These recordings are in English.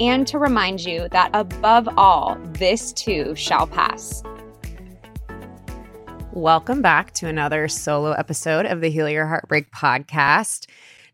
and to remind you that above all, this too shall pass. Welcome back to another solo episode of the Heal Your Heartbreak podcast.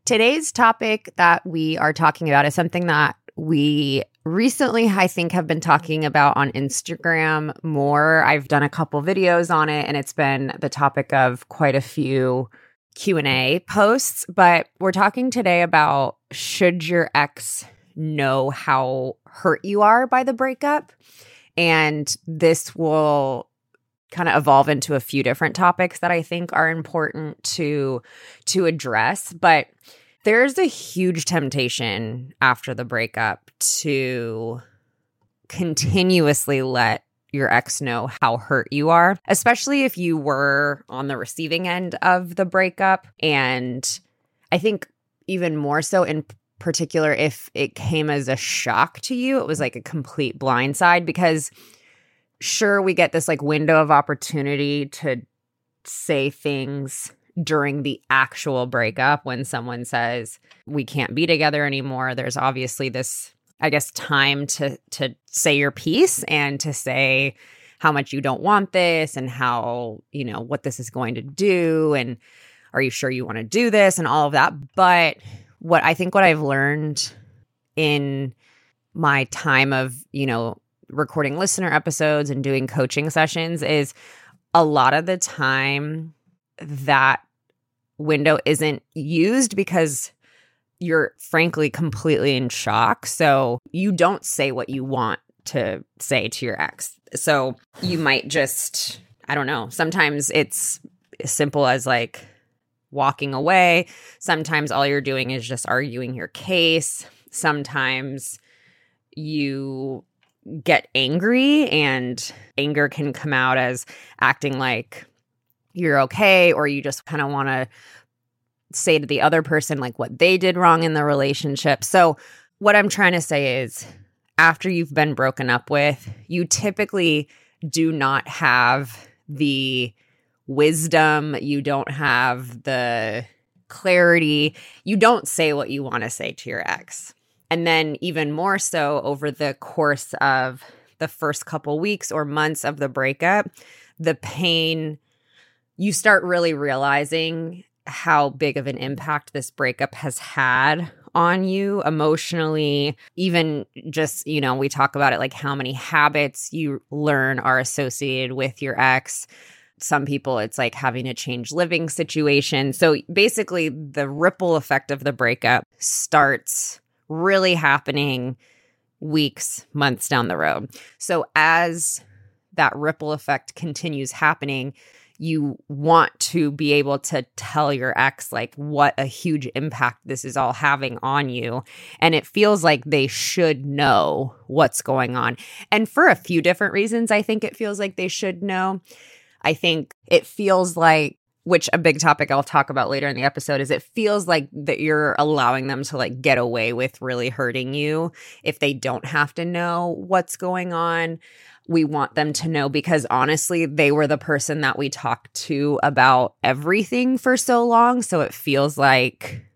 Today's topic that we are talking about is something that we recently I think have been talking about on Instagram more. I've done a couple videos on it and it's been the topic of quite a few Q&A posts, but we're talking today about should your ex know how hurt you are by the breakup. And this will kind of evolve into a few different topics that I think are important to to address, but there's a huge temptation after the breakup to continuously let your ex know how hurt you are, especially if you were on the receiving end of the breakup. And I think even more so in particular if it came as a shock to you. It was like a complete blindside because sure we get this like window of opportunity to say things during the actual breakup when someone says we can't be together anymore. There's obviously this I guess time to to say your piece and to say how much you don't want this and how, you know, what this is going to do and are you sure you want to do this and all of that. But what I think what I've learned in my time of, you know, recording listener episodes and doing coaching sessions is a lot of the time that window isn't used because you're frankly completely in shock. So you don't say what you want to say to your ex. So you might just, I don't know, sometimes it's as simple as like, walking away. Sometimes all you're doing is just arguing your case. Sometimes you get angry, and anger can come out as acting like you're okay, or you just kind of want to say to the other person like what they did wrong in the relationship. So, what I'm trying to say is after you've been broken up with, you typically do not have the wisdom, you don't have the clarity, you don't say what you want to say to your ex. And then, even more so, over the course of the first couple weeks or months of the breakup, the pain, you start really realizing how big of an impact this breakup has had on you emotionally. Even just you know we talk about it like how many habits you learn are associated with your ex some people it's like having a change living situation. So basically, the ripple effect of the breakup starts really happening weeks, months down the road. So as that ripple effect continues happening, you want to be able to tell your ex like what a huge impact this is all having on you and it feels like they should know what's going on and for a few different reasons i think it feels like they should know I think it feels like which a big topic I'll talk about later in the episode is it feels like that you're allowing them to like get away with really hurting you if they don't have to know what's going on we want them to know because honestly, they were the person that we talked to about everything for so long. So it feels like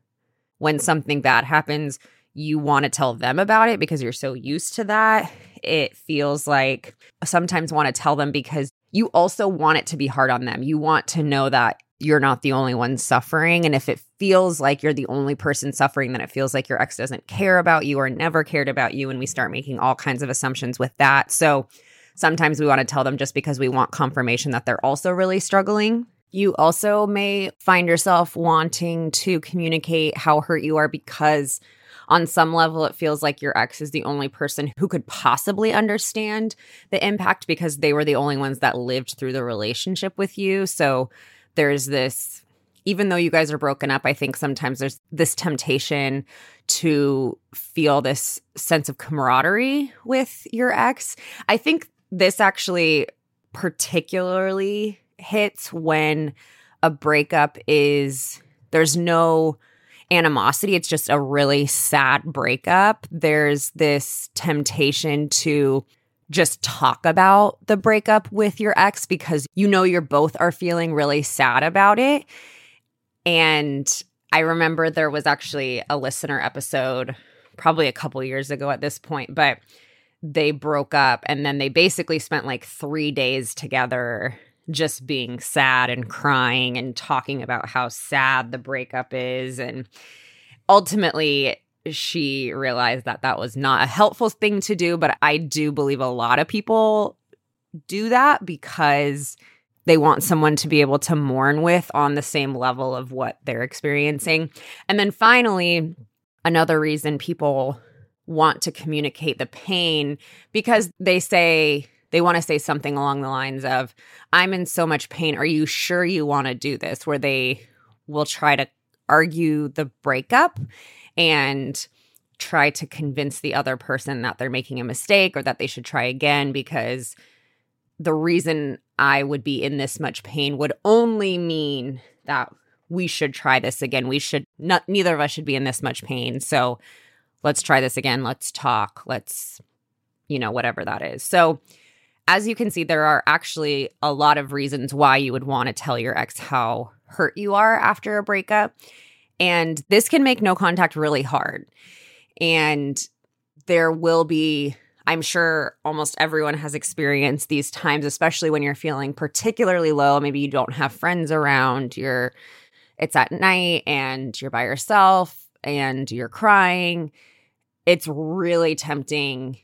when something bad happens, you want to tell them about it because you're so used to that. It feels like sometimes want to tell them because you also want it to be hard on them. You want to know that you're not the only one suffering. And if it feels like you're the only person suffering, then it feels like your ex doesn't care about you or never cared about you. And we start making all kinds of assumptions with that. So sometimes we want to tell them just because we want confirmation that they're also really struggling. You also may find yourself wanting to communicate how hurt you are because on some level, it feels like your ex is the only person who could possibly understand the impact because they were the only ones that lived through the relationship with you. So there's this, even though you guys are broken up, I think sometimes there's this temptation to feel this sense of camaraderie with your ex. I think this actually particularly hits when a breakup is there's no animosity. It's just a really sad breakup. There's this temptation to just talk about the breakup with your ex because you know you're both are feeling really sad about it. And I remember there was actually a listener episode probably a couple years ago at this point, but they broke up and then they basically spent like 3 days together just being sad and crying and talking about how sad the breakup is. And ultimately, she realized that that was not a helpful thing to do. But I do believe a lot of people do that because they want someone to be able to mourn with on the same level of what they're experiencing. And then finally, another reason people want to communicate the pain because they say, they want to say something along the lines of, I'm in so much pain. Are you sure you want to do this? Where they will try to argue the breakup and try to convince the other person that they're making a mistake or that they should try again because the reason I would be in this much pain would only mean that we should try this again. We should not, neither of us should be in this much pain. So let's try this again. Let's talk. Let's, you know, whatever that is. So, as you can see, there are actually a lot of reasons why you would want to tell your ex how hurt you are after a breakup. And this can make no contact really hard. And there will be, I'm sure almost everyone has experienced these times, especially when you're feeling particularly low. Maybe you don't have friends around, you're, it's at night and you're by yourself and you're crying. It's really tempting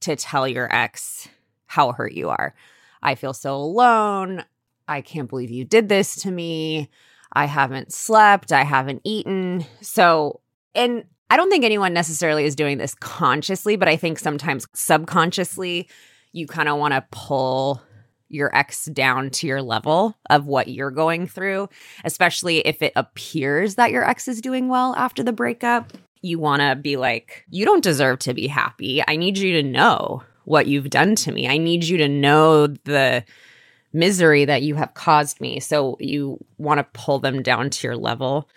to tell your ex how hurt you are. I feel so alone. I can't believe you did this to me. I haven't slept. I haven't eaten. So, and I don't think anyone necessarily is doing this consciously, but I think sometimes subconsciously you kind of want to pull your ex down to your level of what you're going through, especially if it appears that your ex is doing well after the breakup. You want to be like, you don't deserve to be happy. I need you to know what you've done to me. I need you to know the misery that you have caused me. So you want to pull them down to your level.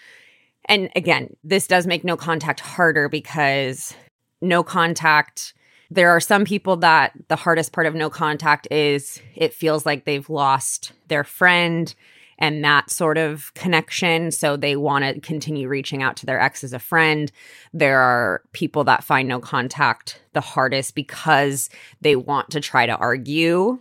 And again, this does make no contact harder because no contact, there are some people that the hardest part of no contact is it feels like they've lost their friend and that sort of connection. So they want to continue reaching out to their ex as a friend. There are people that find no contact the hardest because they want to try to argue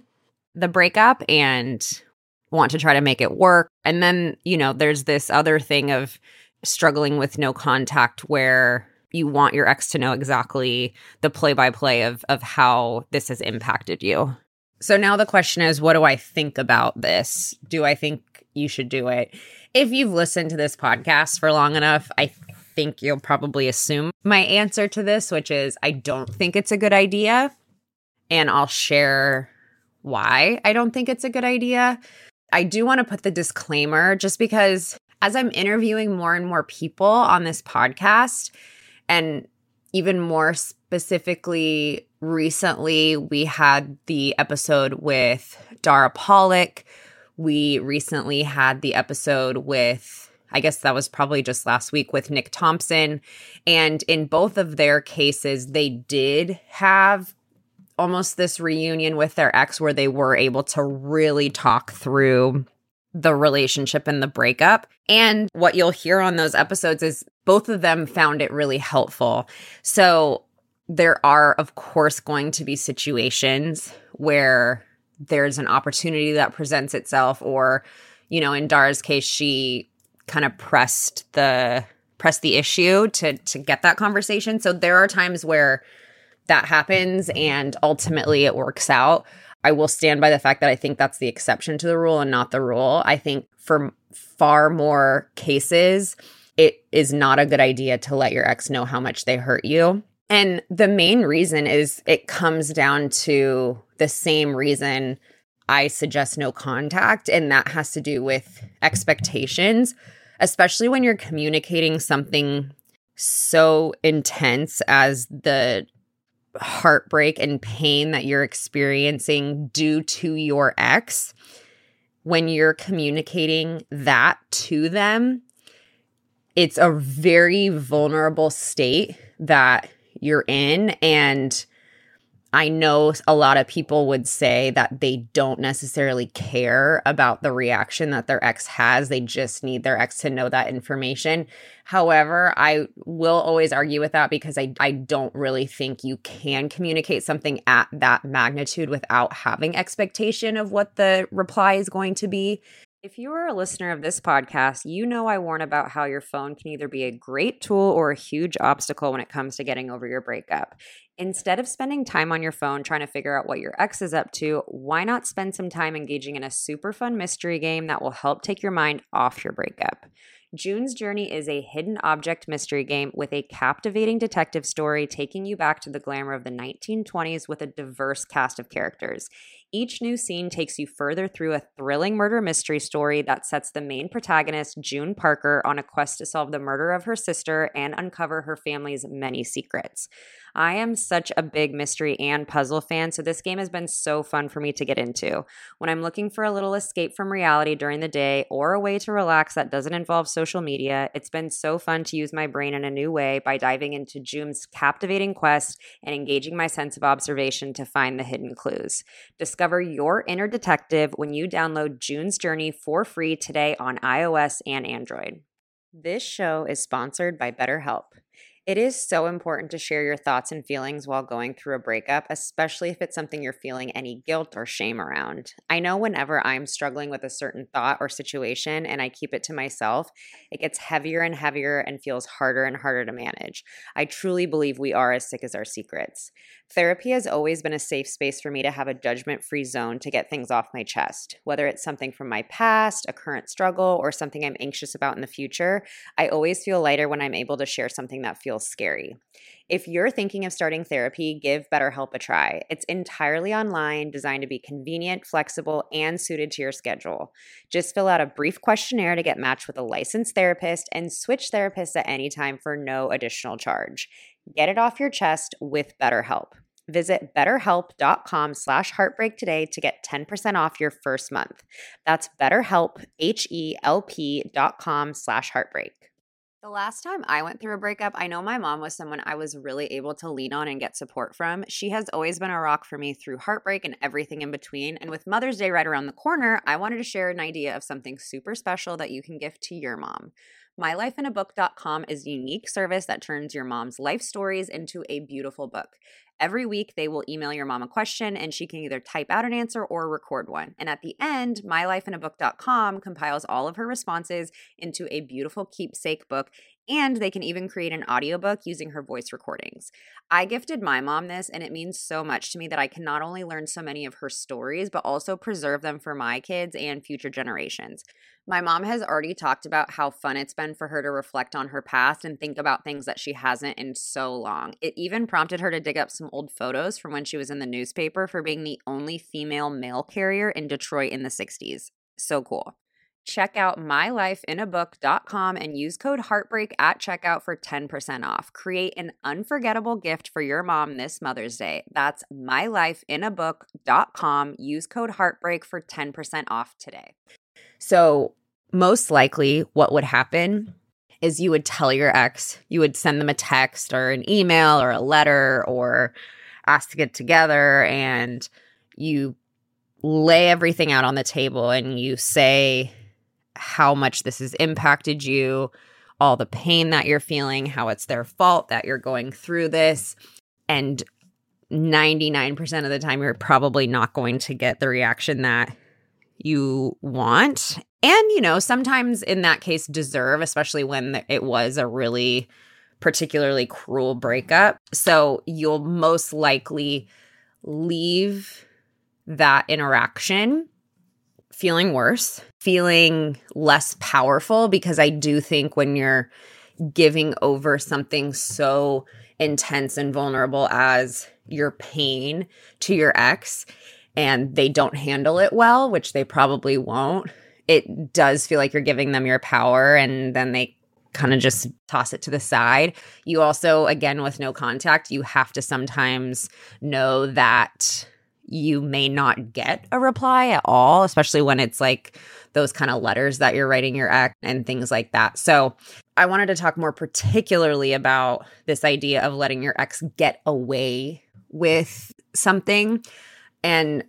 the breakup and want to try to make it work. And then, you know, there's this other thing of struggling with no contact where you want your ex to know exactly the play by play of of how this has impacted you. So now the question is what do I think about this? Do I think you should do it. If you've listened to this podcast for long enough, I think you'll probably assume my answer to this, which is I don't think it's a good idea. And I'll share why I don't think it's a good idea. I do want to put the disclaimer just because as I'm interviewing more and more people on this podcast, and even more specifically, recently we had the episode with Dara Pollock, we recently had the episode with, I guess that was probably just last week with Nick Thompson. And in both of their cases, they did have almost this reunion with their ex where they were able to really talk through the relationship and the breakup. And what you'll hear on those episodes is both of them found it really helpful. So there are, of course, going to be situations where there's an opportunity that presents itself, or, you know, in Dara's case, she kind of pressed the press the issue to to get that conversation. So there are times where that happens and ultimately it works out. I will stand by the fact that I think that's the exception to the rule and not the rule. I think for far more cases, it is not a good idea to let your ex know how much they hurt you. And the main reason is it comes down to the same reason I suggest no contact, and that has to do with expectations, especially when you're communicating something so intense as the heartbreak and pain that you're experiencing due to your ex, when you're communicating that to them, it's a very vulnerable state that you're in. And I know a lot of people would say that they don't necessarily care about the reaction that their ex has. They just need their ex to know that information. However, I will always argue with that because I, I don't really think you can communicate something at that magnitude without having expectation of what the reply is going to be. If you are a listener of this podcast, you know I warn about how your phone can either be a great tool or a huge obstacle when it comes to getting over your breakup. Instead of spending time on your phone trying to figure out what your ex is up to, why not spend some time engaging in a super fun mystery game that will help take your mind off your breakup? June's Journey is a hidden object mystery game with a captivating detective story taking you back to the glamour of the 1920s with a diverse cast of characters. Each new scene takes you further through a thrilling murder mystery story that sets the main protagonist, June Parker, on a quest to solve the murder of her sister and uncover her family's many secrets. I am such a big mystery and puzzle fan, so this game has been so fun for me to get into. When I'm looking for a little escape from reality during the day or a way to relax that doesn't involve social media, it's been so fun to use my brain in a new way by diving into June's captivating quest and engaging my sense of observation to find the hidden clues. Discover your inner detective when you download June's Journey for free today on iOS and Android. This show is sponsored by BetterHelp. It is so important to share your thoughts and feelings while going through a breakup, especially if it's something you're feeling any guilt or shame around. I know whenever I'm struggling with a certain thought or situation and I keep it to myself, it gets heavier and heavier and feels harder and harder to manage. I truly believe we are as sick as our secrets. Therapy has always been a safe space for me to have a judgment free zone to get things off my chest. Whether it's something from my past, a current struggle, or something I'm anxious about in the future, I always feel lighter when I'm able to share something that feels scary. If you're thinking of starting therapy, give BetterHelp a try. It's entirely online, designed to be convenient, flexible, and suited to your schedule. Just fill out a brief questionnaire to get matched with a licensed therapist and switch therapists at any time for no additional charge. Get it off your chest with BetterHelp. Visit betterhelp.com slash heartbreak today to get 10% off your first month. That's betterhelp, H-E-L-P dot com slash heartbreak. The last time I went through a breakup, I know my mom was someone I was really able to lean on and get support from. She has always been a rock for me through heartbreak and everything in between. And with Mother's Day right around the corner, I wanted to share an idea of something super special that you can gift to your mom. MyLifeInABook.com is a unique service that turns your mom's life stories into a beautiful book. Every week, they will email your mom a question and she can either type out an answer or record one. And at the end, mylifeinabook.com compiles all of her responses into a beautiful keepsake book and they can even create an audiobook using her voice recordings. I gifted my mom this, and it means so much to me that I can not only learn so many of her stories, but also preserve them for my kids and future generations. My mom has already talked about how fun it's been for her to reflect on her past and think about things that she hasn't in so long. It even prompted her to dig up some old photos from when she was in the newspaper for being the only female mail carrier in Detroit in the 60s. So cool. Check out mylifeinabook.com and use code heartbreak at checkout for 10% off. Create an unforgettable gift for your mom this Mother's Day. That's mylifeinabook.com. Use code heartbreak for 10% off today. So, most likely, what would happen is you would tell your ex, you would send them a text or an email or a letter or ask to get together and you lay everything out on the table and you say how much this has impacted you, all the pain that you're feeling, how it's their fault that you're going through this. And 99% of the time, you're probably not going to get the reaction that you want. And, you know, sometimes in that case, deserve, especially when it was a really particularly cruel breakup. So you'll most likely leave that interaction feeling worse, feeling less powerful, because I do think when you're giving over something so intense and vulnerable as your pain to your ex and they don't handle it well, which they probably won't, it does feel like you're giving them your power and then they kind of just toss it to the side. You also, again, with no contact, you have to sometimes know that you may not get a reply at all, especially when it's like those kind of letters that you're writing your ex and things like that. So, I wanted to talk more particularly about this idea of letting your ex get away with something. And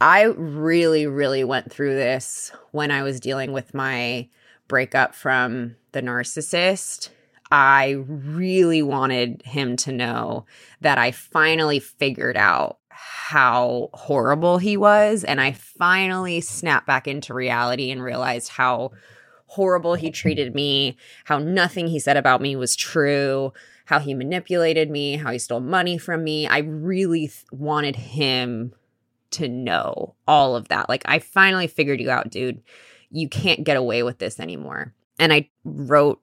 I really, really went through this when I was dealing with my breakup from the narcissist. I really wanted him to know that I finally figured out how horrible he was. And I finally snapped back into reality and realized how horrible he treated me, how nothing he said about me was true, how he manipulated me, how he stole money from me. I really th- wanted him to know all of that. Like, I finally figured you out, dude. You can't get away with this anymore. And I wrote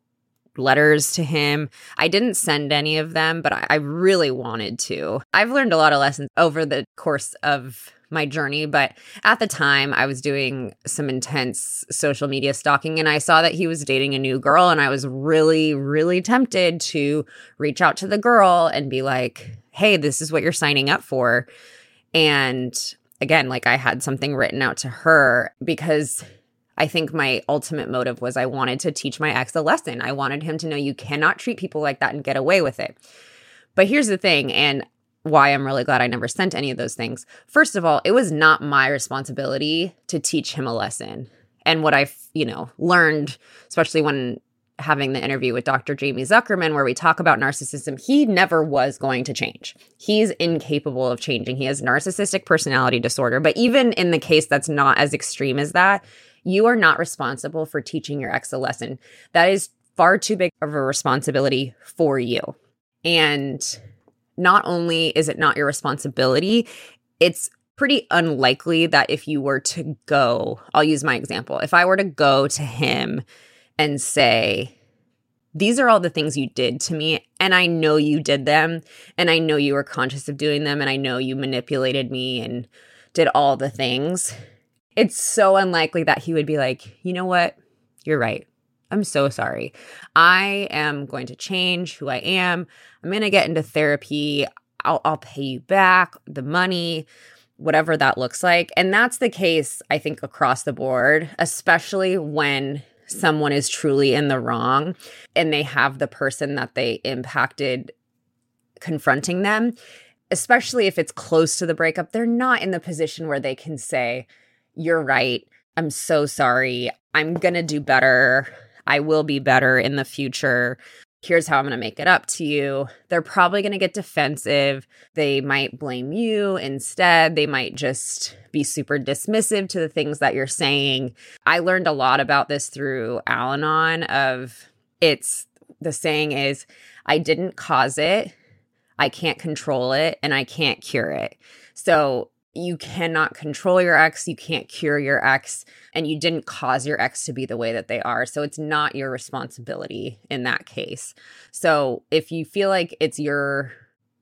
letters to him. I didn't send any of them, but I, I really wanted to. I've learned a lot of lessons over the course of my journey, but at the time I was doing some intense social media stalking and I saw that he was dating a new girl and I was really really tempted to reach out to the girl and be like, "Hey, this is what you're signing up for." And again, like I had something written out to her because I think my ultimate motive was I wanted to teach my ex a lesson. I wanted him to know you cannot treat people like that and get away with it. But here's the thing, and why I'm really glad I never sent any of those things. First of all, it was not my responsibility to teach him a lesson. And what I've, you know, learned, especially when having the interview with Dr. Jaime Zuckerman, where we talk about narcissism, he never was going to change. He's incapable of changing. He has narcissistic personality disorder. But even in the case that's not as extreme as that, you are not responsible for teaching your ex a lesson. That is far too big of a responsibility for you. And not only is it not your responsibility, it's pretty unlikely that if you were to go, I'll use my example. If I were to go to him and say, these are all the things you did to me, and I know you did them, and I know you were conscious of doing them, and I know you manipulated me and did all the things it's so unlikely that he would be like, you know what? You're right. I'm so sorry. I am going to change who I am. I'm going to get into therapy. I'll, I'll pay you back the money, whatever that looks like. And that's the case, I think, across the board, especially when someone is truly in the wrong and they have the person that they impacted confronting them, especially if it's close to the breakup, they're not in the position where they can say, you're right. I'm so sorry. I'm going to do better. I will be better in the future. Here's how I'm going to make it up to you. They're probably going to get defensive. They might blame you instead. They might just be super dismissive to the things that you're saying. I learned a lot about this through Al Anon of it's the saying is I didn't cause it. I can't control it and I can't cure it. So you cannot control your ex, you can't cure your ex, and you didn't cause your ex to be the way that they are. So it's not your responsibility in that case. So if you feel like it's your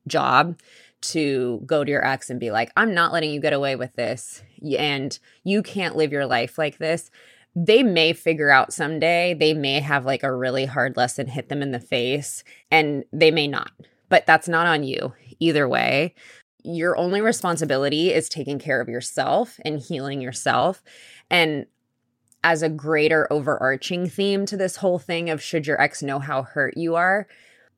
job to go to your ex and be like, I'm not letting you get away with this, and you can't live your life like this. They may figure out someday, they may have like a really hard lesson hit them in the face, and they may not, but that's not on you either way your only responsibility is taking care of yourself and healing yourself. And as a greater overarching theme to this whole thing of should your ex know how hurt you are,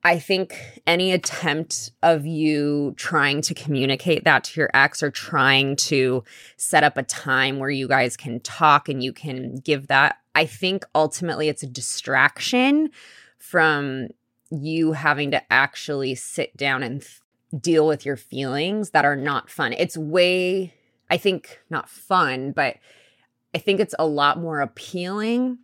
I think any attempt of you trying to communicate that to your ex or trying to set up a time where you guys can talk and you can give that, I think ultimately it's a distraction from you having to actually sit down and deal with your feelings that are not fun. It's way, I think, not fun, but I think it's a lot more appealing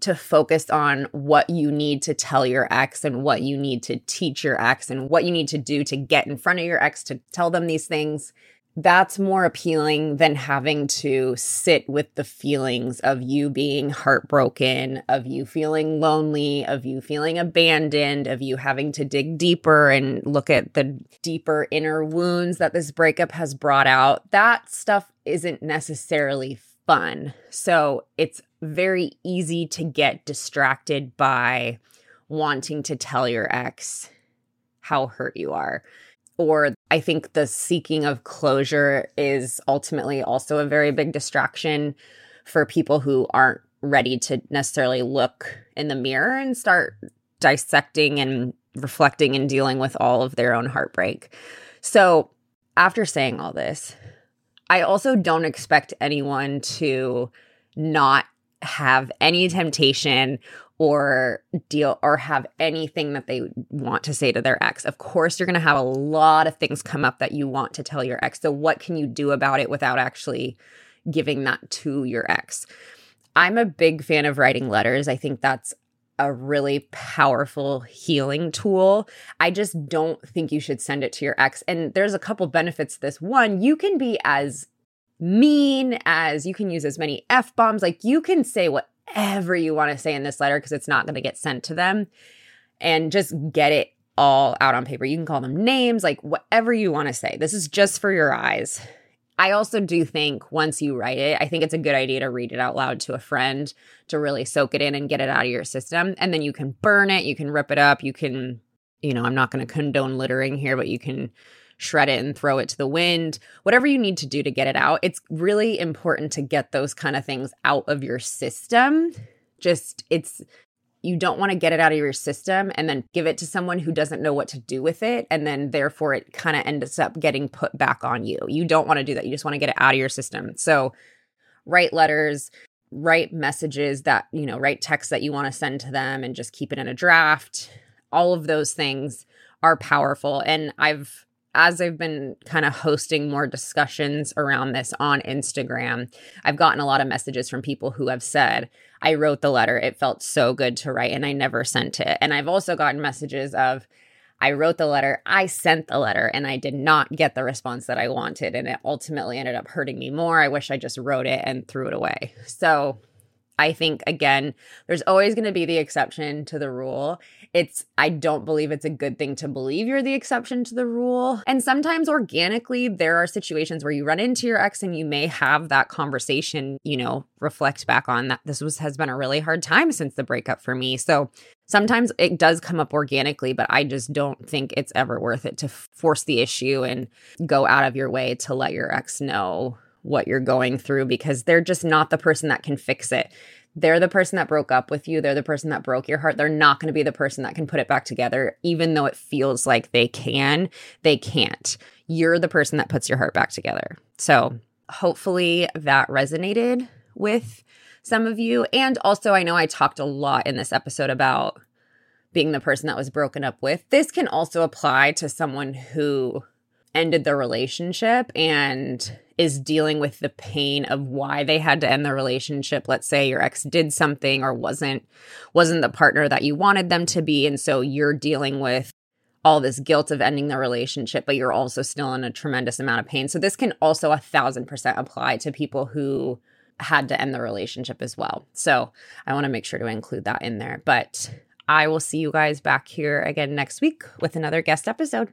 to focus on what you need to tell your ex and what you need to teach your ex and what you need to do to get in front of your ex to tell them these things. That's more appealing than having to sit with the feelings of you being heartbroken, of you feeling lonely, of you feeling abandoned, of you having to dig deeper and look at the deeper inner wounds that this breakup has brought out. That stuff isn't necessarily fun. So it's very easy to get distracted by wanting to tell your ex how hurt you are. Or I think the seeking of closure is ultimately also a very big distraction for people who aren't ready to necessarily look in the mirror and start dissecting and reflecting and dealing with all of their own heartbreak. So, after saying all this, I also don't expect anyone to not have any temptation or deal or have anything that they want to say to their ex. Of course, you're going to have a lot of things come up that you want to tell your ex. So, what can you do about it without actually giving that to your ex? I'm a big fan of writing letters. I think that's a really powerful healing tool. I just don't think you should send it to your ex. And there's a couple benefits to this. One, you can be as mean as you can use as many F bombs. Like you can say whatever you want to say in this letter because it's not going to get sent to them and just get it all out on paper. You can call them names, like whatever you want to say. This is just for your eyes. I also do think once you write it, I think it's a good idea to read it out loud to a friend to really soak it in and get it out of your system. And then you can burn it, you can rip it up, you can, you know, I'm not going to condone littering here, but you can shred it and throw it to the wind, whatever you need to do to get it out. It's really important to get those kind of things out of your system. Just, it's, you don't want to get it out of your system and then give it to someone who doesn't know what to do with it. And then therefore it kind of ends up getting put back on you. You don't want to do that. You just want to get it out of your system. So write letters, write messages that, you know, write texts that you want to send to them and just keep it in a draft. All of those things are powerful. And I've as I've been kind of hosting more discussions around this on Instagram, I've gotten a lot of messages from people who have said, I wrote the letter. It felt so good to write, and I never sent it. And I've also gotten messages of, I wrote the letter, I sent the letter, and I did not get the response that I wanted. And it ultimately ended up hurting me more. I wish I just wrote it and threw it away. So I think, again, there's always going to be the exception to the rule. It's, I don't believe it's a good thing to believe you're the exception to the rule. And sometimes organically, there are situations where you run into your ex and you may have that conversation, you know, reflect back on that this was, has been a really hard time since the breakup for me. So sometimes it does come up organically, but I just don't think it's ever worth it to force the issue and go out of your way to let your ex know what you're going through because they're just not the person that can fix it. They're the person that broke up with you. They're the person that broke your heart. They're not going to be the person that can put it back together. Even though it feels like they can, they can't. You're the person that puts your heart back together. So hopefully that resonated with some of you. And also, I know I talked a lot in this episode about being the person that was broken up with. This can also apply to someone who ended the relationship and is dealing with the pain of why they had to end the relationship. Let's say your ex did something or wasn't wasn't the partner that you wanted them to be. And so you're dealing with all this guilt of ending the relationship but you're also still in a tremendous amount of pain. So this can also a thousand percent apply to people who had to end the relationship as well. So i want to make sure to include that in there. But i will see you guys back here again next week with another guest episode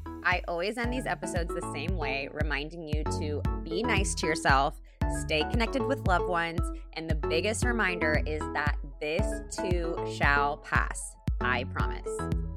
I always end these episodes the same way, reminding you to be nice to yourself, stay connected with loved ones, and the biggest reminder is that this too shall pass. I promise.